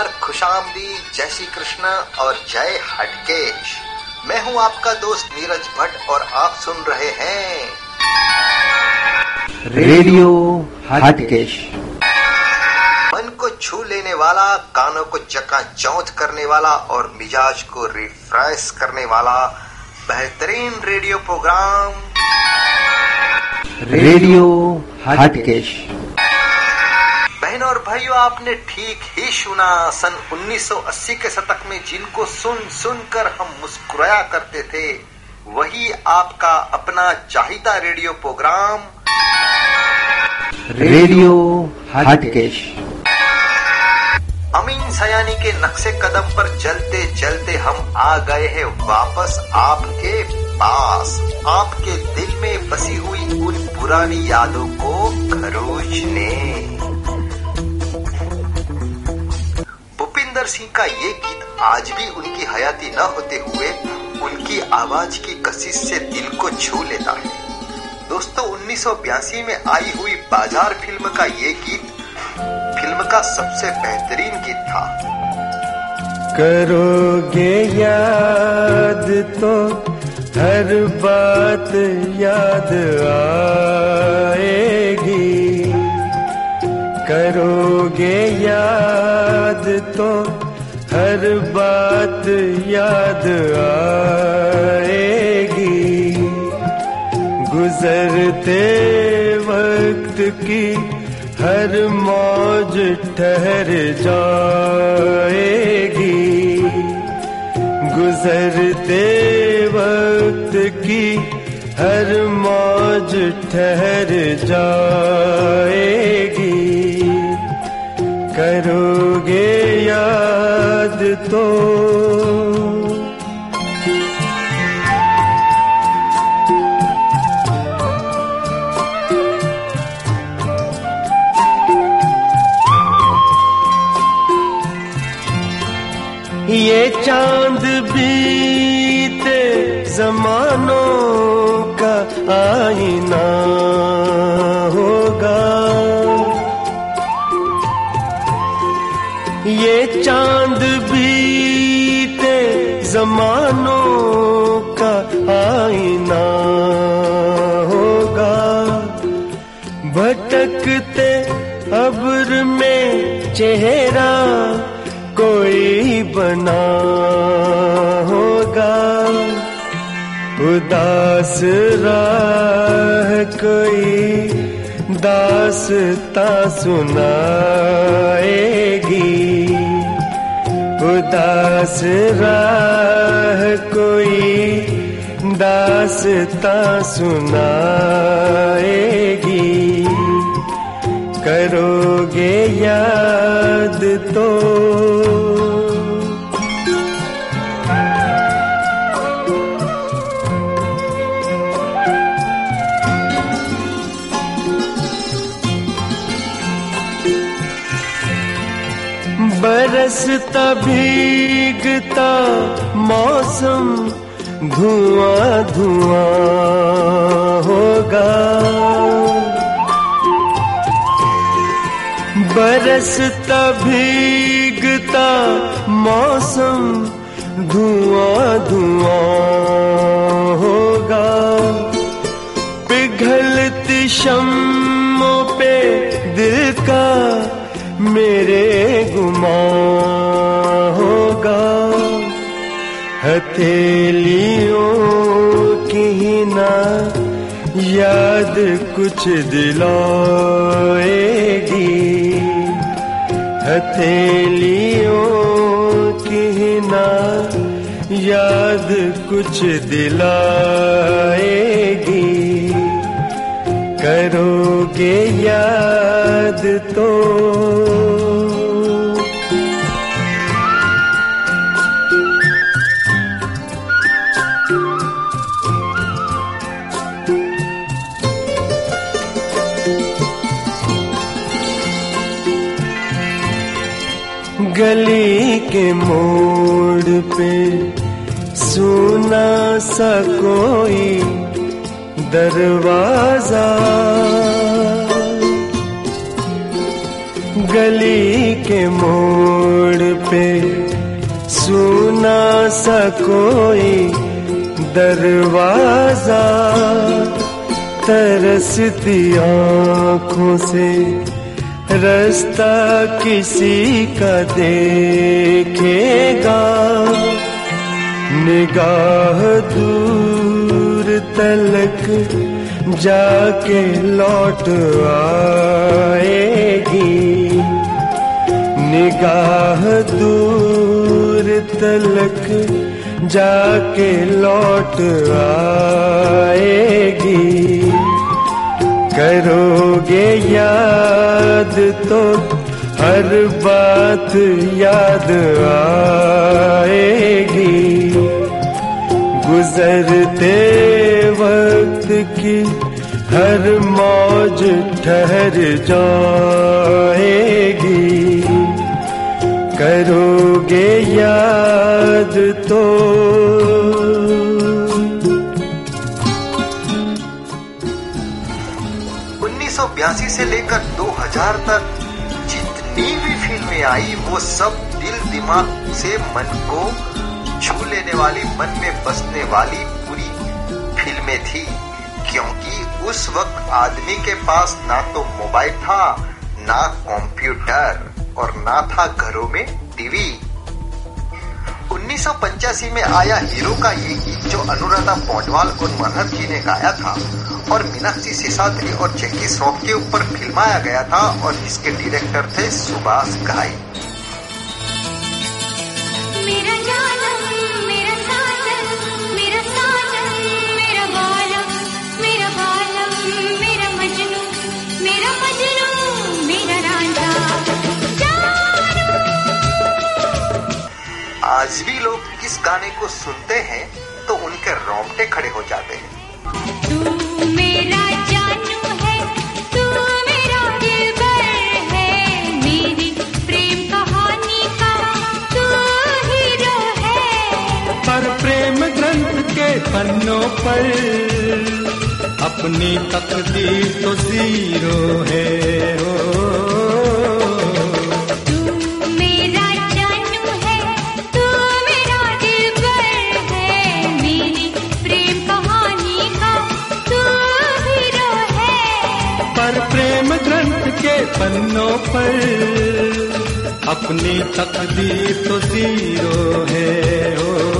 नमस्कार खुशामदी जय श्री कृष्ण और जय हटकेश। मैं हूँ आपका दोस्त नीरज भट्ट और आप सुन रहे हैं रेडियो हटकेश। मन को छू लेने वाला कानों को चकाचौंध करने वाला और मिजाज को रिफ्रेश करने वाला बेहतरीन रेडियो प्रोग्राम। रेडियो हटकेश। बहनों और भाइयों आपने ठीक ही सुना सन 1980 के शतक में जिनको सुन सुनकर हम मुस्कुराया करते थे वही आपका अपना चाहिता radio programme. Radio Hatkesh. Ameen Sayani के नक्शे कदम पर चलते चलते हम आ गए हैं वापस आपके पास। आपके दिल में बसी हुई उन पुरानी यादों को खरोचने। भूपिंदर सिंह का ये गीत आज भी उनकी हयाती न होते हुए उनकी आवाज़ की कशिश से दिल को छू लेता है। दोस्तों 1982 में आई हुई बाज़ार फ़िल्म का ये गीत फ़िल्म का सबसे बेहतरीन गीत था। करोगे याद तो हर बात याद आएगी। करोगे याद हर बात याद आएगी। गुजरते वक्त की हर मौज ठहर जाएगी। गुजरते वक्त की हर मौज ठहर जाएगी। करोगे याद तो। ये चाँद बीते जमानों का आईना। चेहरा कोई बना होगा। उदास राह कोई दासता सुनाएगी। उदास राह कोई दासता सुनाएगी। करोगे याद तो। बरसता भीगता मौसम धुआँ धुआँ होगा। बरसता भीगता मौसम धुआँ धुआँ होगा। पिघलती शम्मों पे दिल का मेरे गुमा होगा। हथेलियों की ना याद कुछ दिलाएगी। हथेलियों की ना याद कुछ दिलाएगी। करोगे याद तो के मोड़ पे सुना सा कोई दरवाज़ा। गली के मोड़ पे सुना सा कोई दरवाज़ा। तरसती आँखों से रास्ता किसी का देखेगा। निगाह दूर तलक जाके लौट आएगी। निगाह दूर तलक जाके लौट आएगी। करोगे याद तो हर बात याद आएगी। गुजरते वक्त की हर मौज ठहर जाएगी। करोगे याद तो से लेकर 2000 तक जितनी भी फ़िल्में आई, वो सब दिल दिमाग से मन को छू लेने वाली, मन में बसने वाली पूरी फ़िल्में थी। क्योंकि उस वक्त आदमी के पास ना तो मोबाइल था, ना कंप्यूटर और ना था घरों में टीवी। उन्नीस सौ पचासी में आया हीरो का ये गीत जो अनुराधा पौडवाल और मनहर जी ने गाया था और मीनाक्षी सिसाद्री और जैकी श्रॉफ के ऊपर फिल्माया गया था और इसके डायरेक्टर थे सुभाष घाई। मेरा जानम मेरा साजन मेरा साजन मेरा बालम मेरा बालम मेरा मजनू मेरा मजनू मेरा रांझा आज भी लोग इस गाने को सुनते हैं तो उनके रोंगटे खड़े हो जाते हैं। पन्नों पर। अपनी तकदीर तो ज़ीरो है। ओ, तू मेरा जानू है तू मेरा दिलबर है। मेरी प्रेम कहानी का तू हीरो है। पर प्रेम ग्रंथ के पन्नों पर। अपनी तकदीर तो ज़ीरो है। ओ,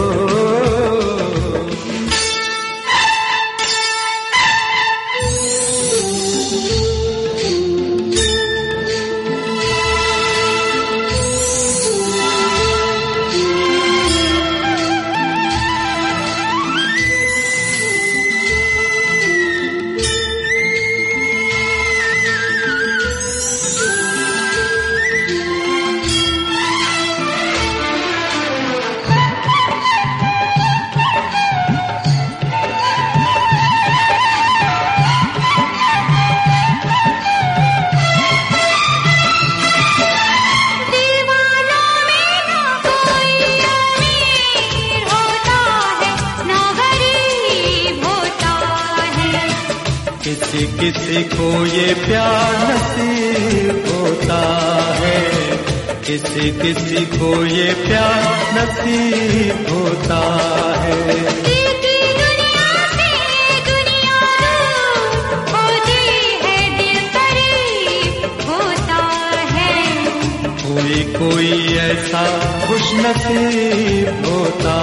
किसी को ये प्यार नसीब होता है। किसी किसी को ये प्यार नसीब है। है होता है। कोई कोई ऐसा खुश नसीब होता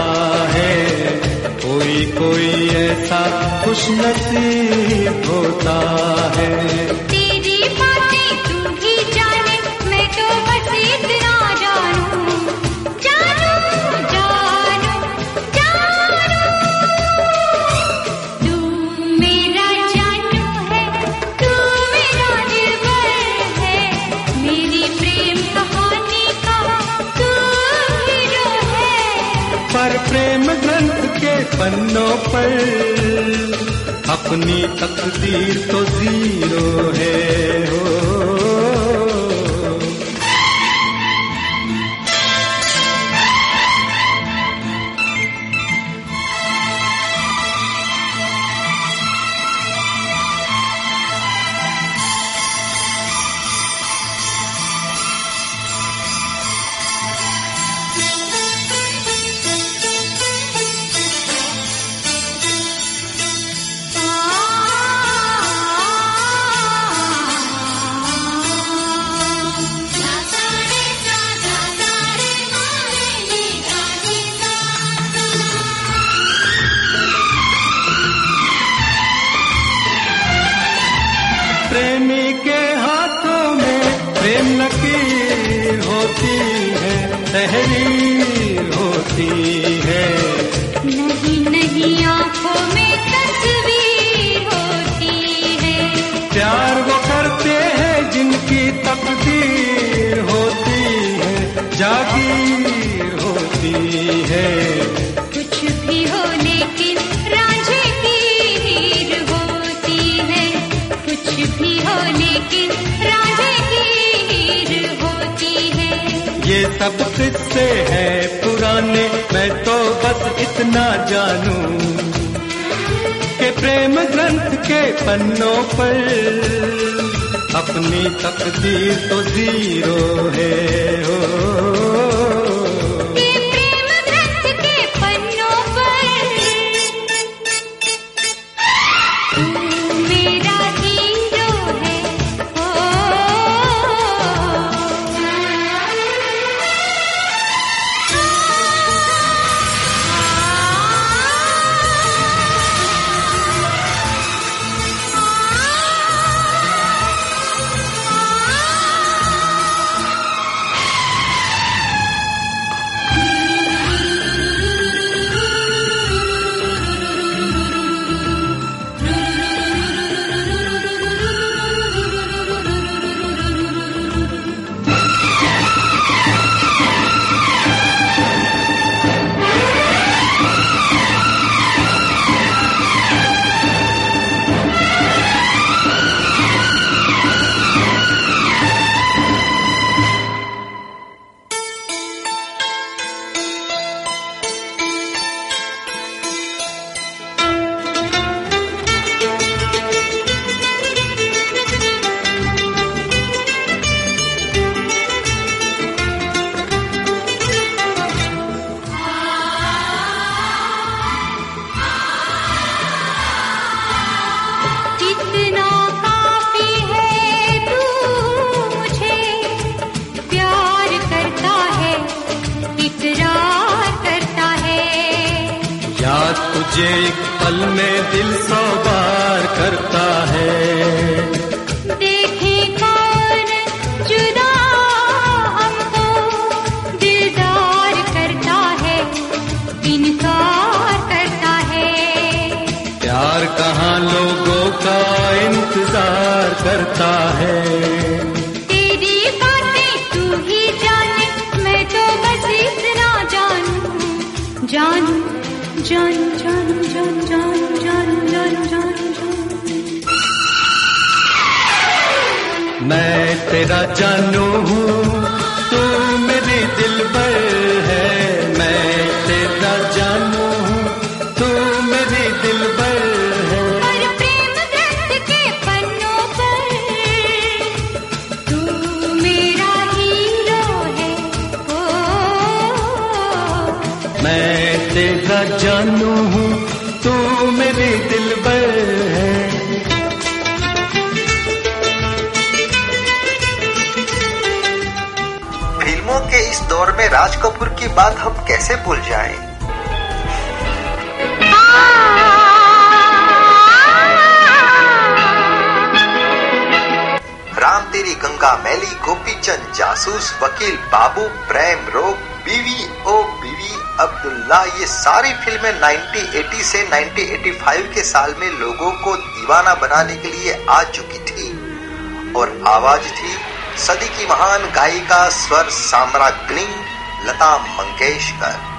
है। कोई कोई ऐसा खुश नसीब होता है। अपनी तकदीर तो भी हो लेकिन रांझे की होती है। ये सब किस्से हैं पुराने, मैं तो बस इतना जानूं कि प्रेम ग्रंथ के पन्नों पर अपनी तकदीर तो ज़ीरो है, हो। तुझे एक पल में दिल सौ बार करता है। तेरा जानू हूँ तू मेरी दिल पर है। मैं तेरा जानू हूँ तू मेरी दिल है। और प्रेम ग्रंथ के पन्नों पर तू मेरा हीरो है। ओ मैं तेरा जानू हूँ में राज कपूर की बात हम कैसे भूल जाएँ? राम तेरी गंगा मैली, गोपी चंद जासूस, वकील बाबू, प्रेम रोग बीवी ओ बीवी अब्दुल्ला, ये सारी फ़िल्में 1980 से 1985 के साल में लोगों को दीवाना बनाने के लिए आ चुकी थी और आवाज़ थी सदी की महान गायिका स्वर साम्राज्ञी लता मंगेशकर।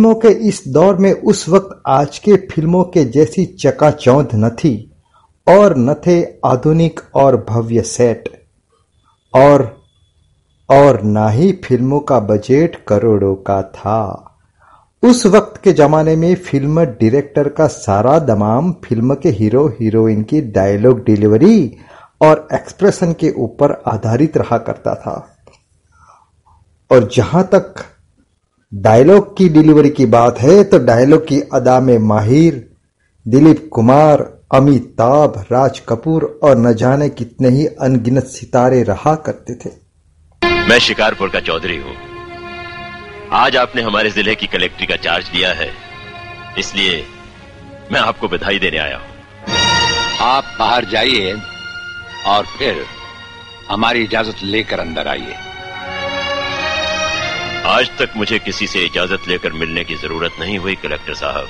फ़िल्मों के इस दौर में उस वक्त आज के फ़िल्मों के जैसी चकाचौंध न थी और न थे आधुनिक और भव्य सेट। और और ना ही फ़िल्मों का बजट करोड़ों का था। उस वक्त के जमाने में फ़िल्म डायरेक्टर का सारा दमाम फ़िल्म के हीरो हीरोइन की डायलॉग डिलीवरी और एक्सप्रेशन के ऊपर आधारित रहा करता था। और जहाँ तक डायलॉग की डिलीवरी की बात है तो डायलॉग की अदा में माहिर दिलीप कुमार अमिताभ राज कपूर और न जाने कितने ही अनगिनत सितारे रहा करते थे। मैं शिकारपुर का चौधरी हूँ। आज आपने हमारे ज़िले की कलेक्ट्री का चार्ज लिया है। इसलिए मैं आपको बधाई देने आया हूँ। आप बाहर जाइए और फिर हमारी इजाज़त लेकर अंदर आइए। आज तक मुझे किसी से इजाज़त लेकर मिलने की ज़रूरत नहीं हुई, कलेक्टर साहब।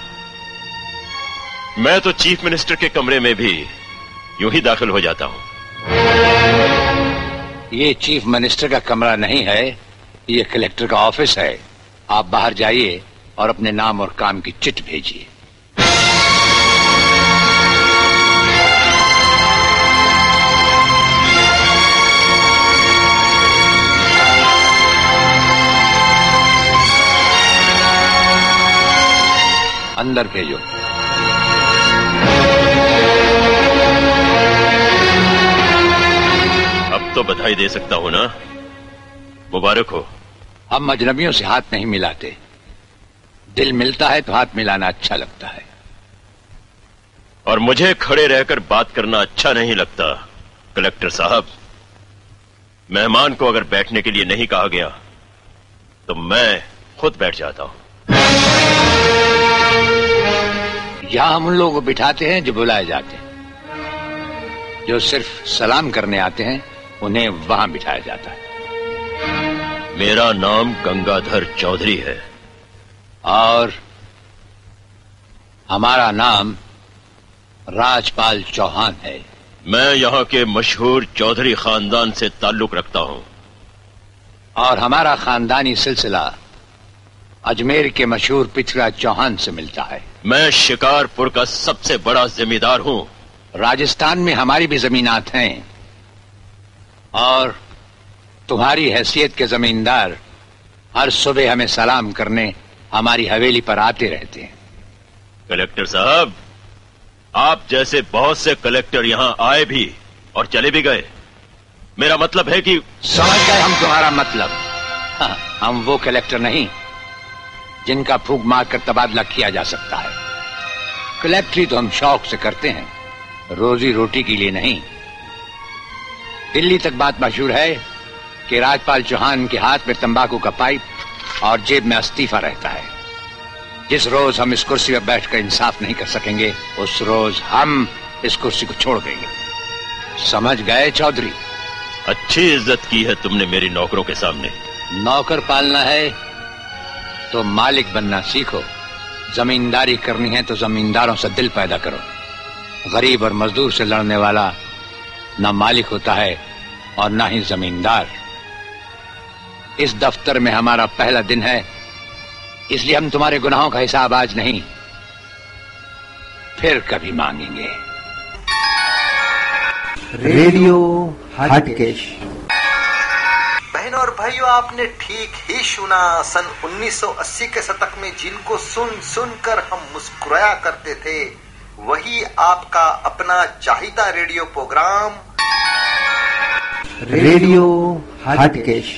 मैं तो चीफ मिनिस्टर के कमरे में भी यूँ ही दाखिल हो जाता हूँ। ये चीफ मिनिस्टर का कमरा नहीं है, ये कलेक्टर का ऑफ़िस है। आप बाहर जाइए और अपने नाम और काम की चिट भेजिए। अंदर भेजो अब तो बधाई दे सकता हूँ ना? मुबारक हो। हम अजनबियों से हाथ नहीं मिलाते। दिल मिलता है तो हाथ मिलाना अच्छा लगता है। और मुझे खड़े रहकर बात करना अच्छा नहीं लगता कलेक्टर साहब। मेहमान को अगर बैठने के लिए नहीं कहा गया तो मैं खुद बैठ जाता हूँ। यहाँ हम उन लोगों को बिठाते हैं जो बुलाए जाते हैं। जो सिर्फ़ सलाम करने आते हैं उन्हें वहाँ बिठाया जाता है। मेरा नाम गंगाधर चौधरी है। और हमारा नाम राजपाल चौहान है। मैं यहाँ के मशहूर चौधरी खानदान से ताल्लुक रखता हूँ। और हमारा खानदानी सिलसिला अजमेर के मशहूर पृथ्वीराज चौहान से मिलता है। मैं शिकारपुर का सबसे बड़ा जिम्मेदार हूँ। राजस्थान में हमारी भी जमीनात हैं। और तुम्हारी हैसियत के जमींदार हर सुबह हमें सलाम करने हमारी हवेली पर आते रहते हैं। कलेक्टर साहब आप जैसे बहुत से कलेक्टर यहाँ आए भी और चले भी गए। मेरा मतलब है कि समझ गए हम तुम्हारा मतलब। हाँ, हम वो कलेक्टर नहीं जिनका फूक मार कर तबादला किया जा सकता है। कलेक्ट्री तो हम शौक से करते हैं। रोजी रोटी के लिए नहीं। दिल्ली तक बात मशहूर है कि राजपाल चौहान के हाथ में तंबाकू का पाइप और जेब में इस्तीफा रहता है। जिस रोज हम इस कुर्सी पर बैठकर इंसाफ नहीं कर सकेंगे उस रोज हम इस कुर्सी को छोड़ देंगे। समझ गए चौधरी? अच्छी इज़्ज़त की है तुमने मेरी नौकरों के सामने। नौकर पालना है तो मालिक बनना सीखो। जमींदारी करनी है तो जमींदारों से दिल पैदा करो। गरीब और मजदूर से लड़ने वाला ना मालिक होता है और ना ही जमींदार। इस दफ्तर में हमारा पहला दिन है, इसलिए हम तुम्हारे गुनाहों का हिसाब आज नहीं, फिर कभी मांगेंगे। रेडियो हटकेश। भाइयों, आपने ठीक ही सुना, सन 1980 के शतक में जिनको सुन सुन कर हम मुस्कुराया करते थे, वही आपका अपना चाहिदा रेडियो प्रोग्राम। रेडियो हटकेश।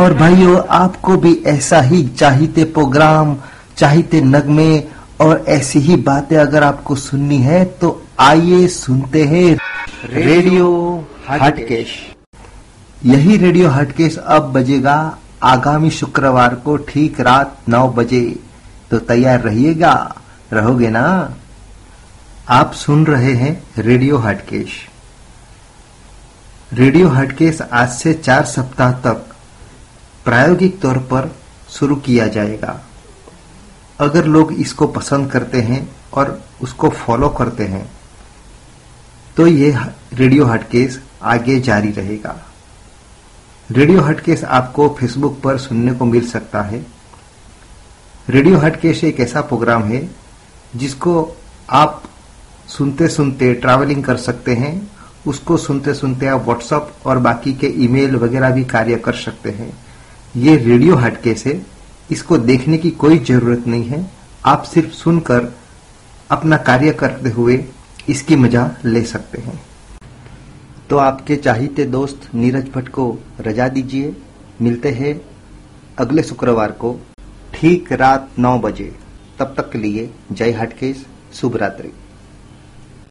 और भाइयों, आपको भी ऐसा ही चाहते प्रोग्राम, चाहते नगमे और ऐसी ही बातें अगर आपको सुननी है तो आइए सुनते हैं रेडियो हटकेश। यही रेडियो हटकेश अब बजेगा। आगामी शुक्रवार को ठीक रात नौ बजे। तो तैयार रहिएगा। रहोगे ना? आप सुन रहे हैं रेडियो हटकेश। रेडियो हटकेश आज से चार सप्ताह तक प्रायोगिक तौर पर शुरू किया जाएगा। अगर लोग इसको पसंद करते हैं और उसको फॉलो करते हैं तो ये रेडियो हटकेस आगे जारी रहेगा। रेडियो हटकेस आपको फेसबुक पर सुनने को मिल सकता है। रेडियो हटकेश एक ऐसा प्रोग्राम है जिसको आप सुनते सुनते ट्रैवलिंग कर सकते हैं। उसको सुनते सुनते आप व्हाट्सएप और बाकी के ईमेल वगैरह भी कार्य कर सकते हैं। ये रेडियो हटकेस है इसको देखने की कोई ज़रूरत नहीं है। आप सिर्फ़ सुनकर अपना कार्य करते हुए इसकी मज़ा ले सकते हैं। तो आपके चाहते दोस्त नीरज भट्ट को रजा दीजिए। मिलते हैं अगले शुक्रवार को ठीक रात नौ बजे। तब तक के लिए जय हटकेश, शुभ रात्रि।